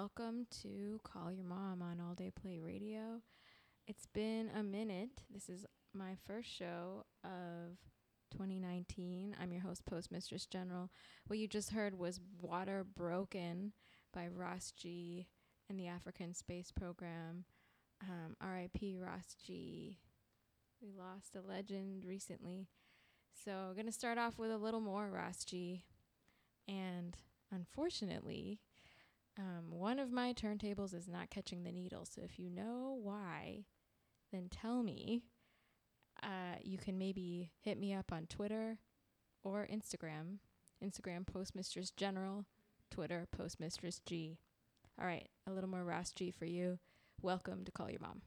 Welcome to Call Your Mom on All Day Play Radio. It's been a minute. This is my first show of 2019. I'm your host, Postmistress General. What you just heard was Water Broken by Ras G and the Afrikan Space Program. Um, RIP Ras G. We lost a legend recently. So, I'm going to start off with a little more Ras G. And unfortunately, um, one of my turntables is not catching the needle. So if you know why, then tell me. Uh, you can maybe hit me up on Twitter or Instagram. Instagram Postmistress General, Twitter Postmistress G. All right, a little more Ras G for you. Welcome to Call Your Mom.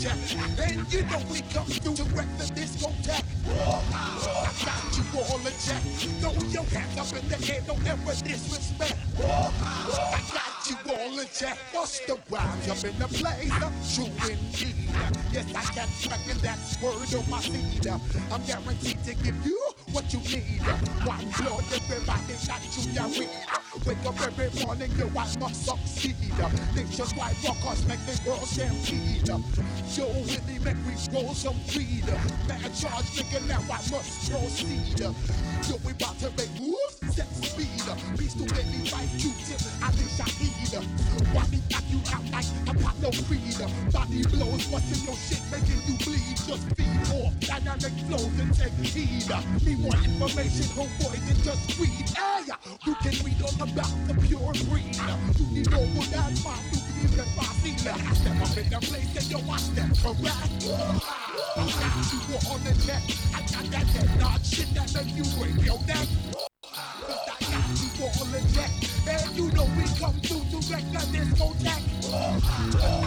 I'm in check Throw your hand up in the place, I got you all in check. What's the rhymes up in the place true indeed. Yes, I got track and that's word on my feed. I'm guaranteed to give you what you need. One blood, everybody got you your weed. Wake up every morning, you I must succeed. Nationwide rockers make the world stampede. Yo, Willie, make we roll some weed. Man, charge, nigga, now I must proceed. Yo, we about to make set speed. Beast to any fight, Q-tip, I think Shahid. Body knock you out like I got no creed. Body blows, busting your shit, making you bleed. Just feed off dynamic flows and take heed. Need more information, homeboy, than just read. Hey, you can read all about the pure breed. You need more than that, my new even Rosina. Step up in the place and yo, I step correct. I got you on the deck. I got that dead nod shit that make you break your neck. All the deck. And you know we come through to wreck the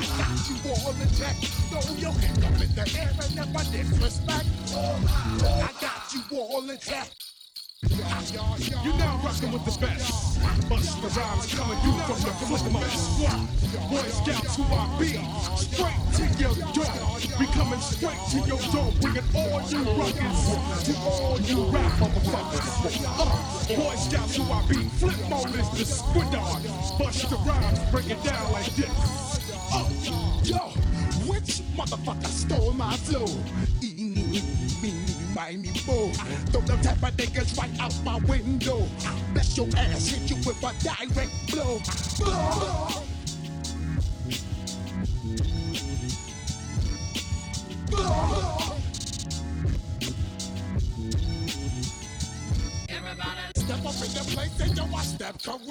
got you all the deck. Throw your hand up in the air and never disrespect. I got you all in check. You're now rocking with the best. Bust the rhymes coming through from the Flipmode squad. Boy Scouts who I be. Straight to your door. We coming straight to your door. Bringing all you rockers to all you rap motherfuckers. Uh, Boy Scouts who I be. Flipmode is the squid on. Busta Rhymes, break it down like this. Uh, yo, which motherfucker stole my flow? Eeny, meeny, miny, mo. Throw them type of niggas right out my window. Bless your ass, hit you with a direct blow. Blow. Blow. Step up in the place and yo, I step correct.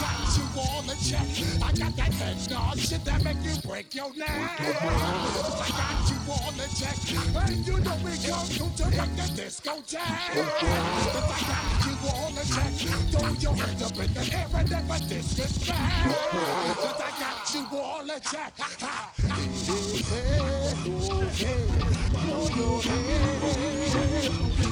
Got you all in check. I got that head nod shit that make you break your neck. I got you all in check. And you know we come to direct the discotheque. But I got you all in check. Throw your hands up in the air and never disrespect. But I got you all in check. Ha. Hey, hey, oh, hey. Oh,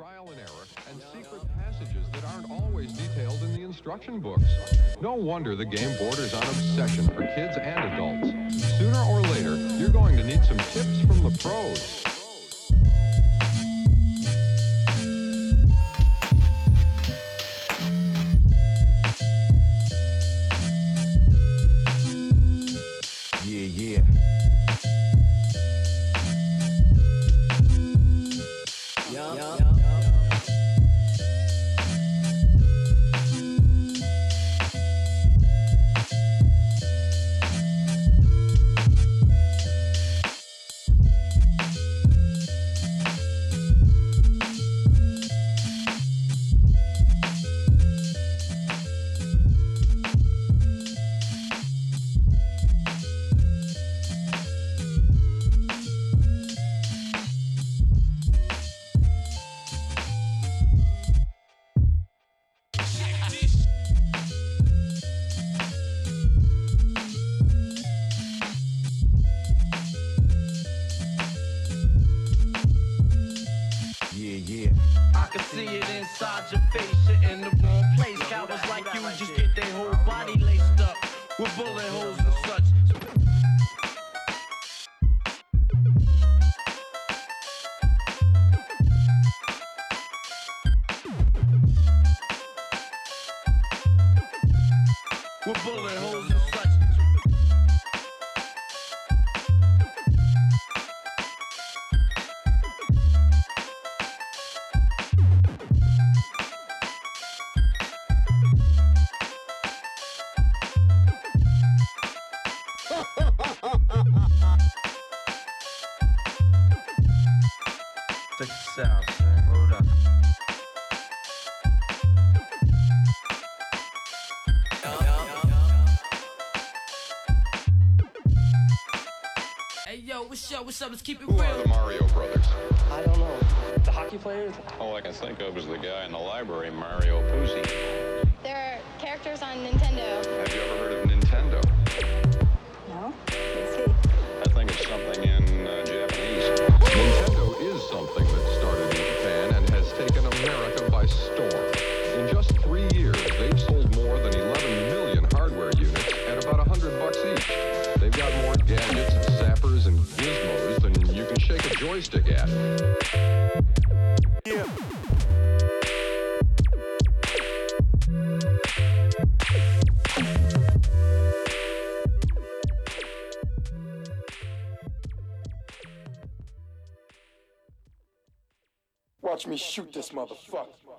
trial and error and secret passages that aren't always detailed in the instruction books. No wonder the game borders on obsession for kids and adults. Sooner or later, you're going to need some tips from the pros. Yo, what's up? What's? Let's keep it Who are the Mario Brothers? I don't know. The hockey players? All I can think of is the guy in the library, Mario Puzi. There are characters on Nintendo. Have you ever heard of Nintendo? No? Let's see. I think it's something in uh, Japanese. Nintendo is something that started in Japan and has taken America by storm. Motherfucker.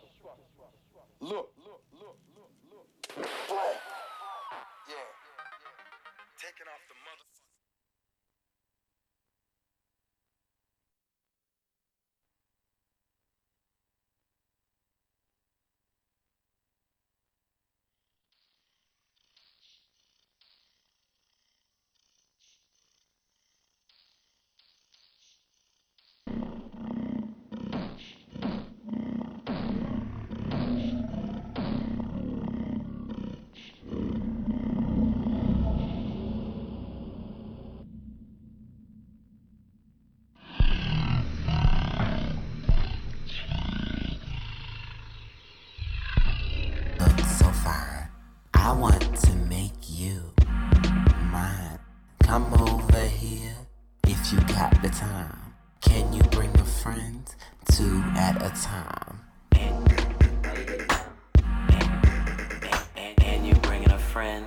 Time. Can you bring a friend? Two at a time. And you bringing a friend?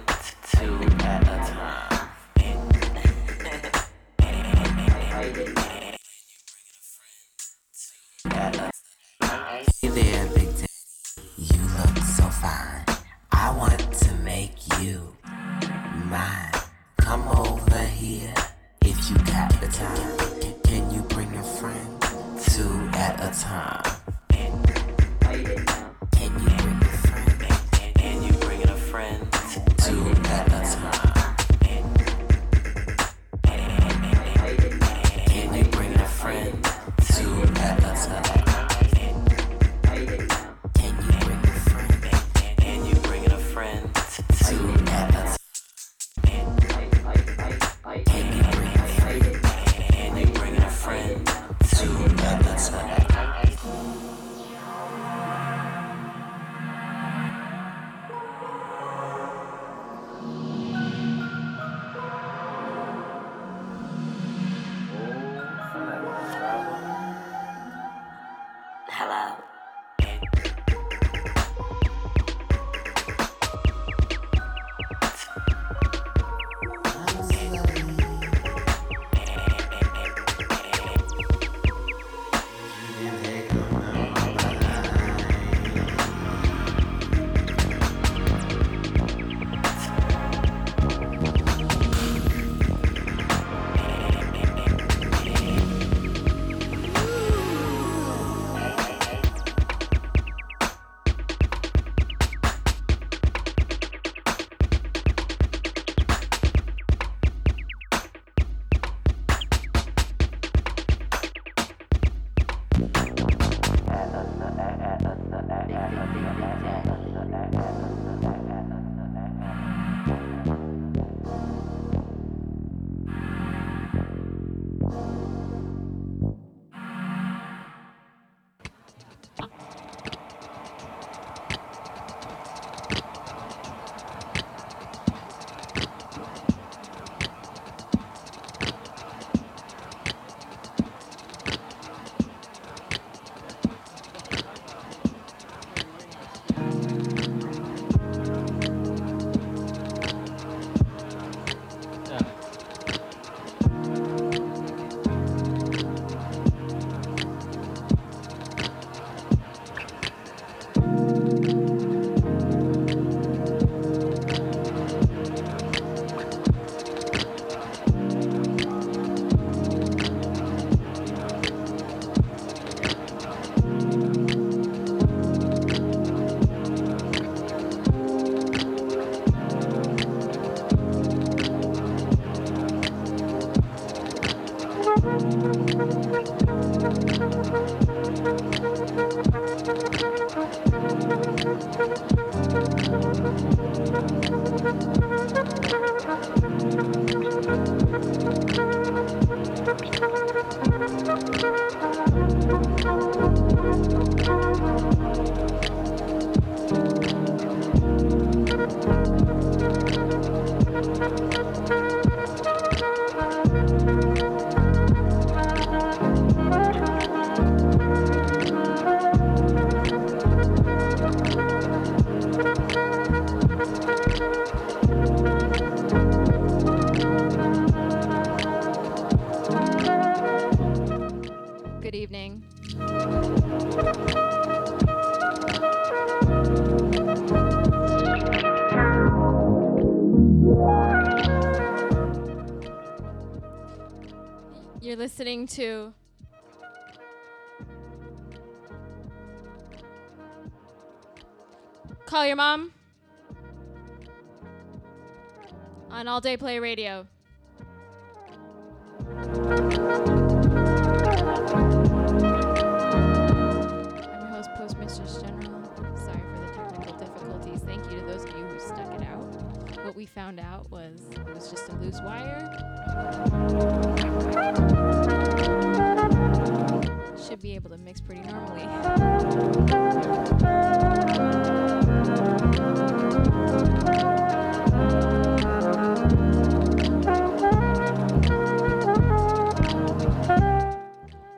Listening to Call Your Mom on All Day Play Radio. I'm your host, Postmistress General. Sorry for the technical difficulties. Thank you to those of you who stuck it out. What we found out was it was just a loose wire. Able to mix pretty normally.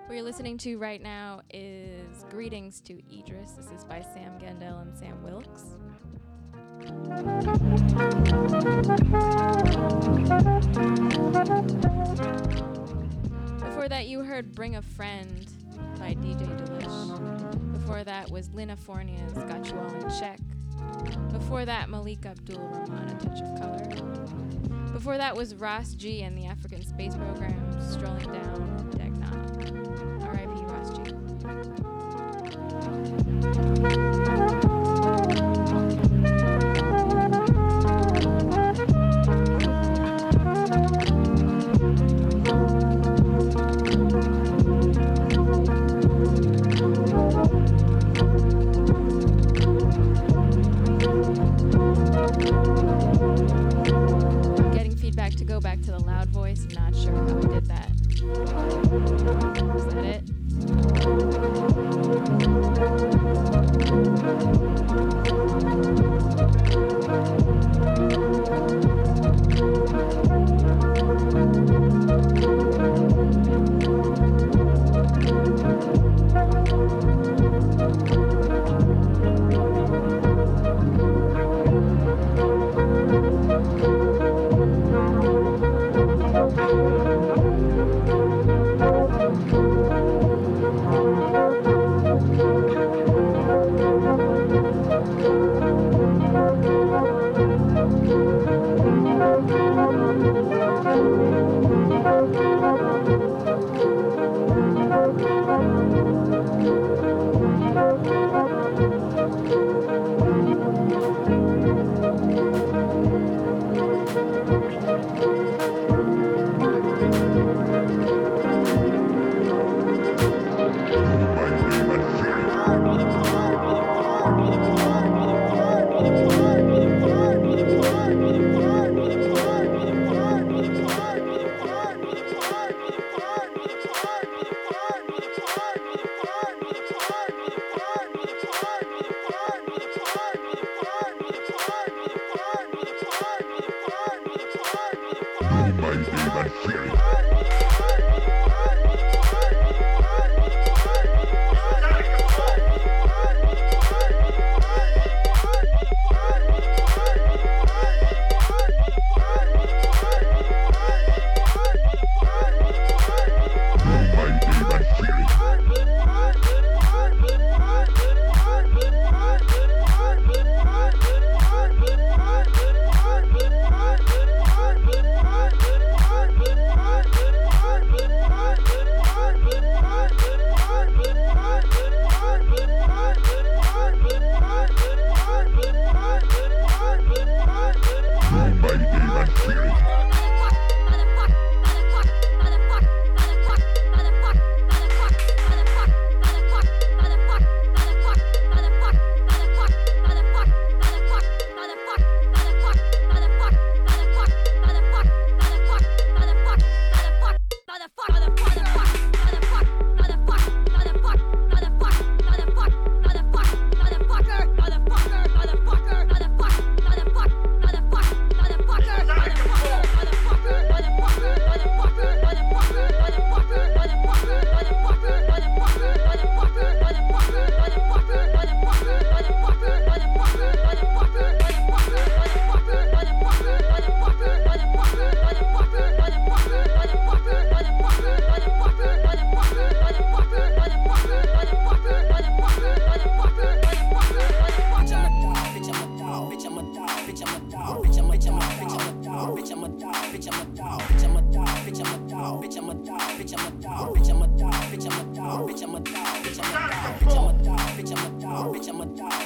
What you're listening to right now is Greetings to Idris. This is by Sam Gendel and Sam Wilkes. Before that, you heard Bring a Friend by DJ Delish. Before that was Linafornia's Got You All in Check. Before that, Malik Abdul Rahman, A Touch of Color. Before that was Ras G and the Afrikan Space Program, Strolling Down Degna. R.I.P. Ras G. Black Fury.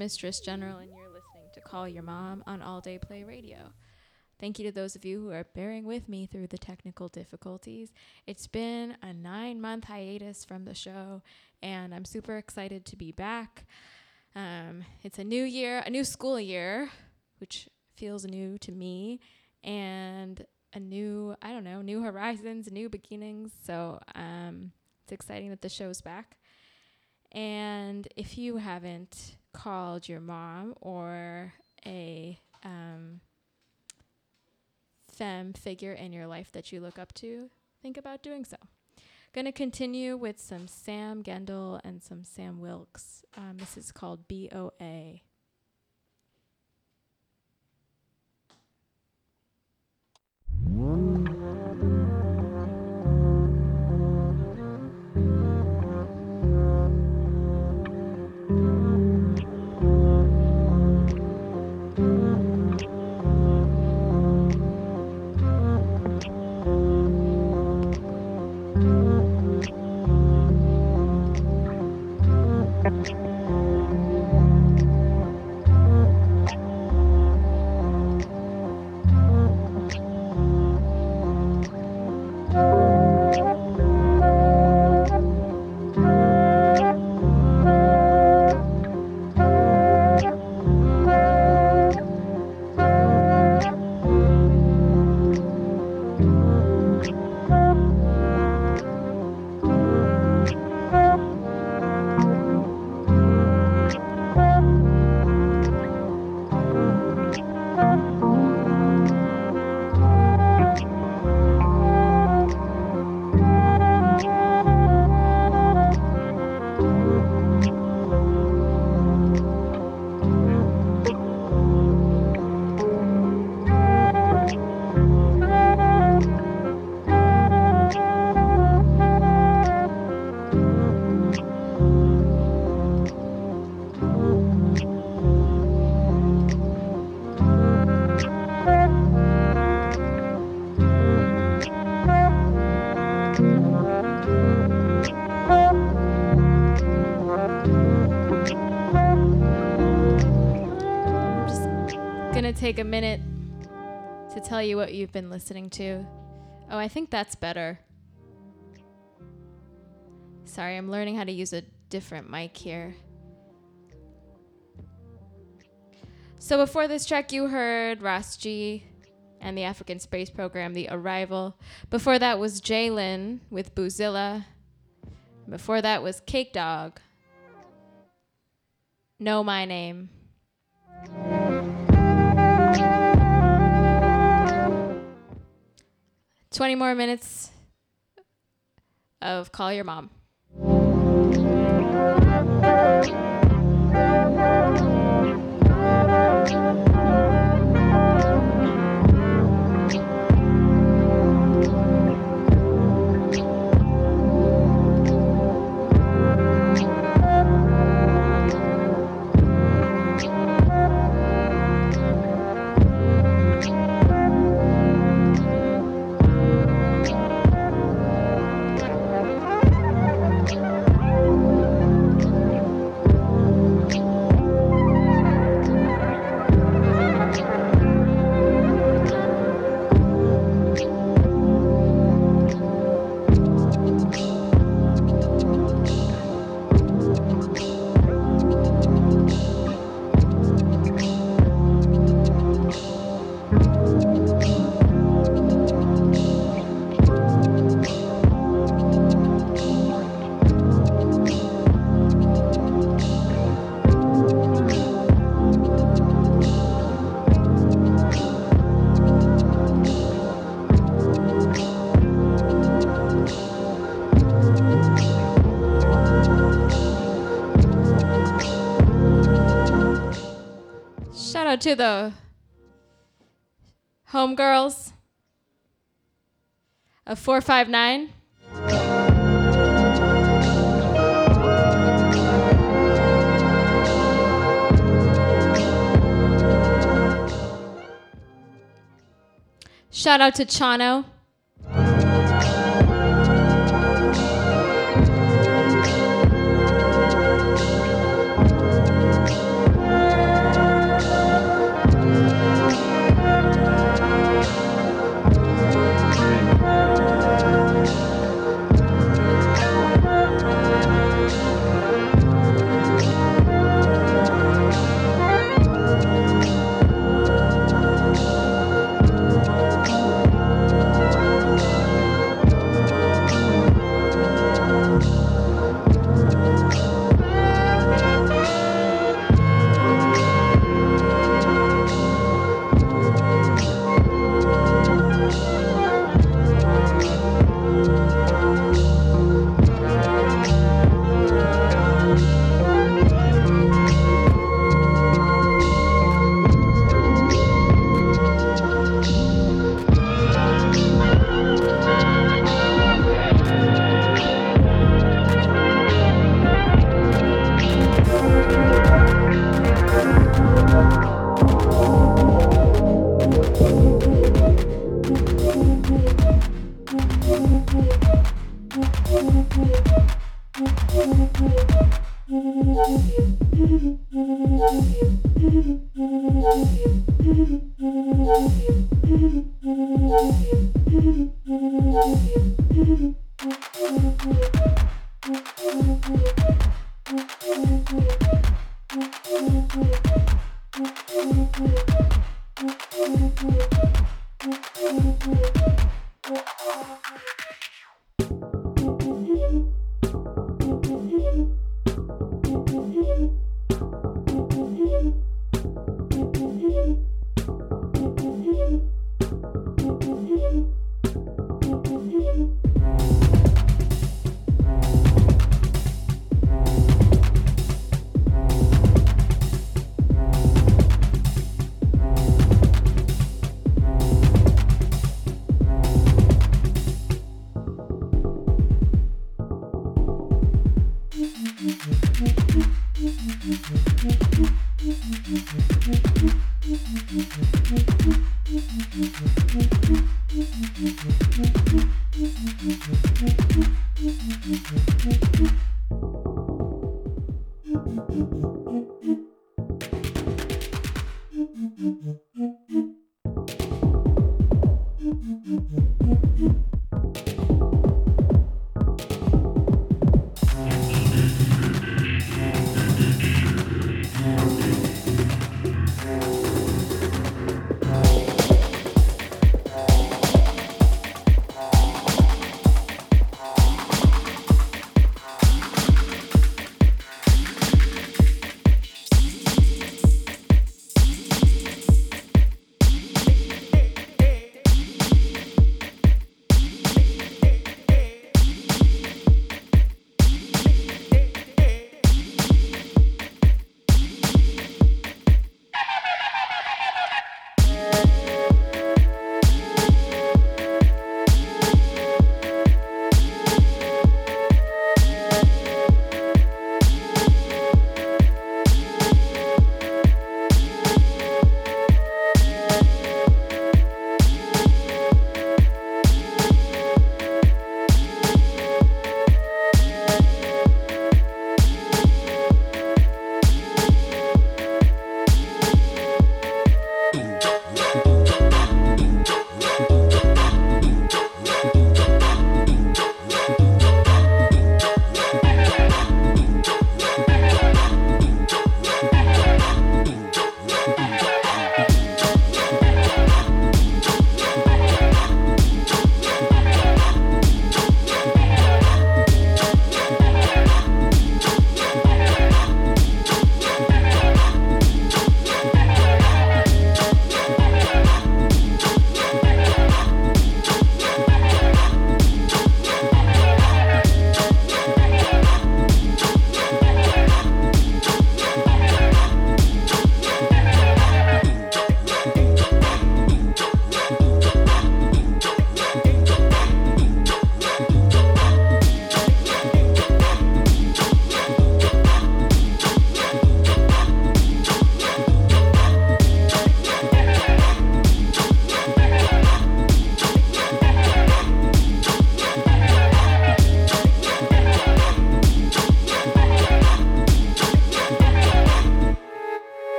host, Postmistress General, and you're listening to Call Your Mom on All Day Play Radio. Thank you to those of you who are bearing with me through the technical difficulties. It's been a nine month hiatus from the show, and I'm super excited to be back. Um, it's a new year, a new school year, which feels new to me, and a new, I don't know, new horizons, new beginnings. So um, it's exciting that the show's back. And if you haven't called your mom or a um, femme figure in your life that you look up to, think about doing so. Going to continue with some Sam Gendel and some Sam Wilkes. Um, this is called BOA. Take a minute to tell you what you've been listening to. Oh, I think that's better. Sorry, I'm learning how to use a different mic here. So before this track, you heard G and the Afrikan Space Program, The Arrival. Before that was Jalen with Boozilla. Before that was Cake Dog. Know My Name. 20 more minutes of Call Your Mom. To the homegirls of 459. Shout out to Chano. Thank you.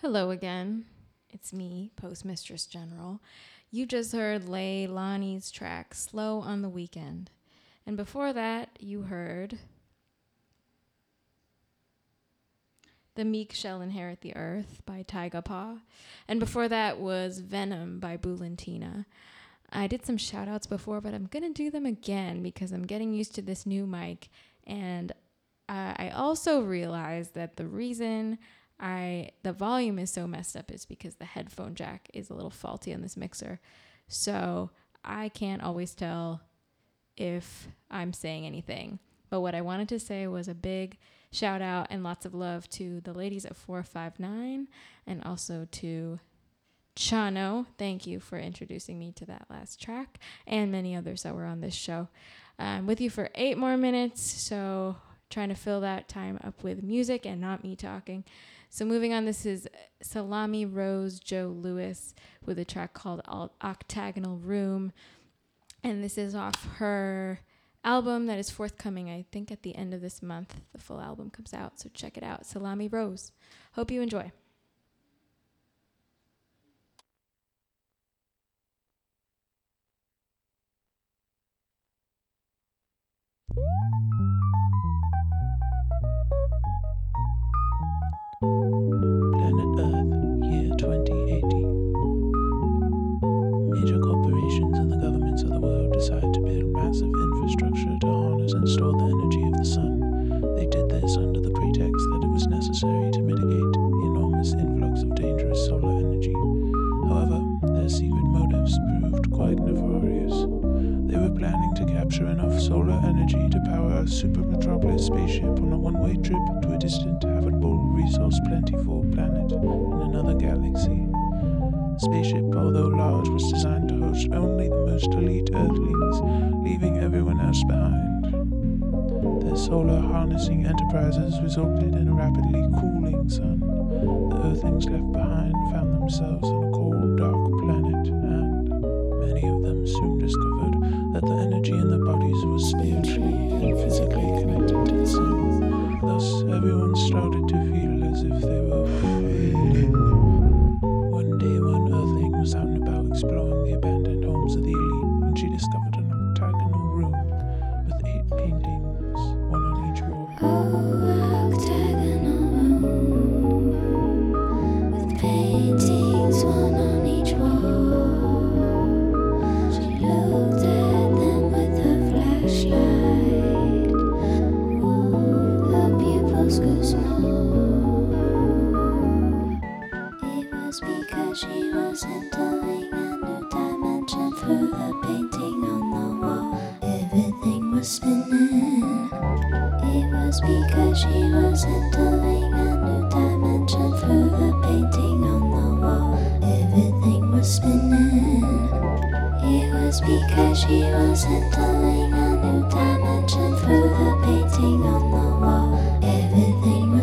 Hello again. It's me, Postmistress General. You just heard Leilani's track, Slow on the Weekend. And before that, you heard The Meek Shall Inherit the Earth by Tyga Paw. And before that was Venom by Bulantina. I did some shout outs before, but I'm going to do them again because I'm getting used to this new mic. And uh, I also realized that the reason I the volume is so messed up is because the headphone jack is a little faulty on this mixer. So I can't always tell if I'm saying anything. But what I wanted to say was a big shout out and lots of love to the ladies at 459 and also to Chano. Thank you for introducing me to that last track and many others that were on this show. I'm with you for eight more minutes, so trying to fill that time up with music and not me talking. So moving on, this is Salami Rose Joe Louis with a track called Octagonal Room. And this is off her album that is forthcoming, I think, at the end of this month. The full album comes out, so check it out. Salami Rose. Hope you enjoy.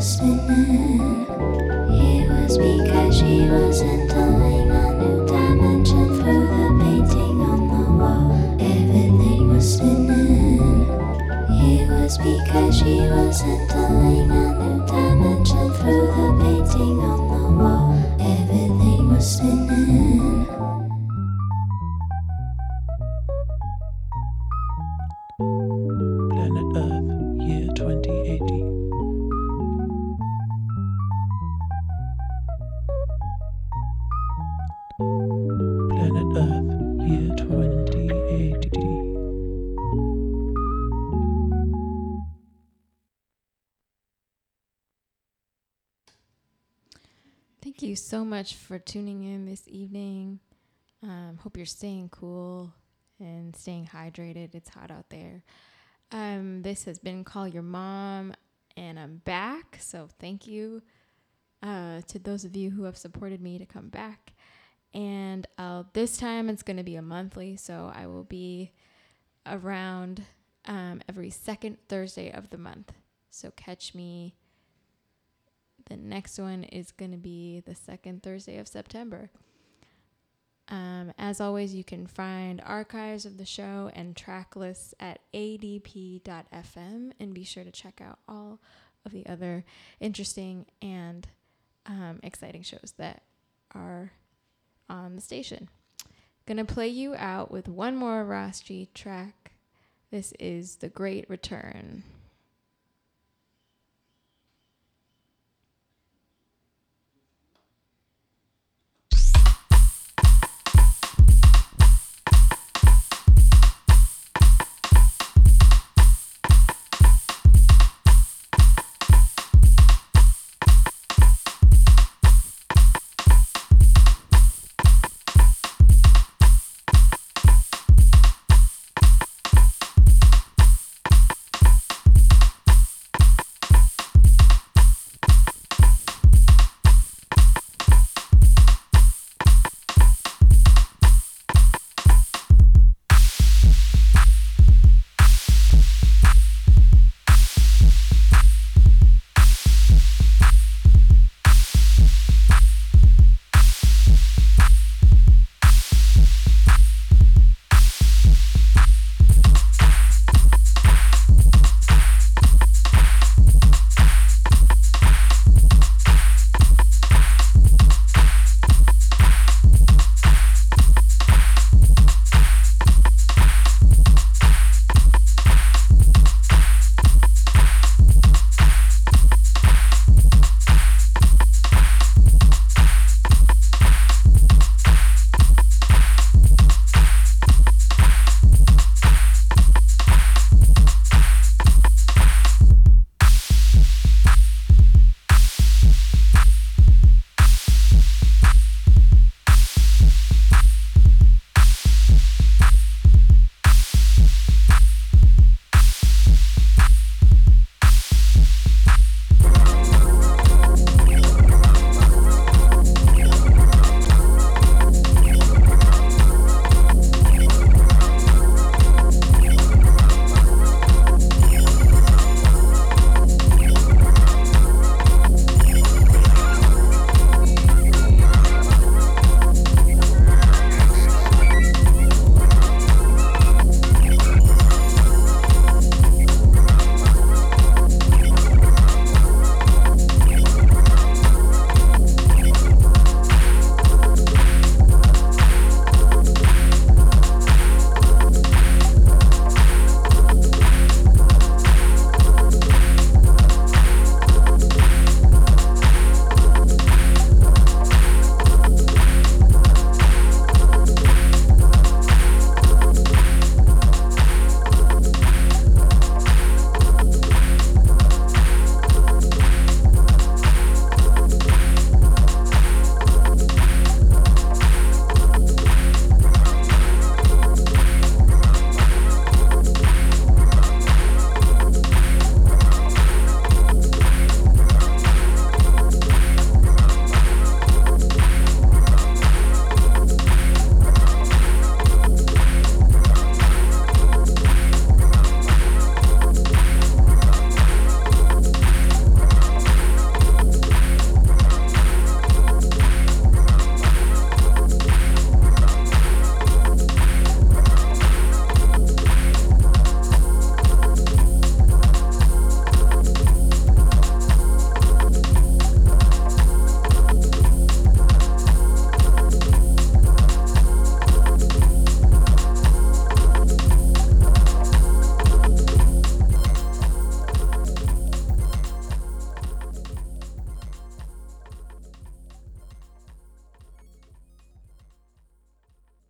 It was because she was entering a new dimension through the painting on the wall. Everything was spinning. It was because she was entering so much for tuning in this evening. Um, hope you're staying cool and staying hydrated. It's hot out there. Um, this has been Call Your Mom, and I'm back. So thank you uh, to those of you who have supported me to come back. And uh, this time it's going to be a monthly, so I will be around um, every second Thursday of the month. So catch me. The next one is going to be the second Thursday of September. Um, as always, you can find archives of the show and track lists at adp.fm and be sure to check out all of the other interesting and um, exciting shows that are on the station. Gonna play you out with one more Ras track. This is The Great Return.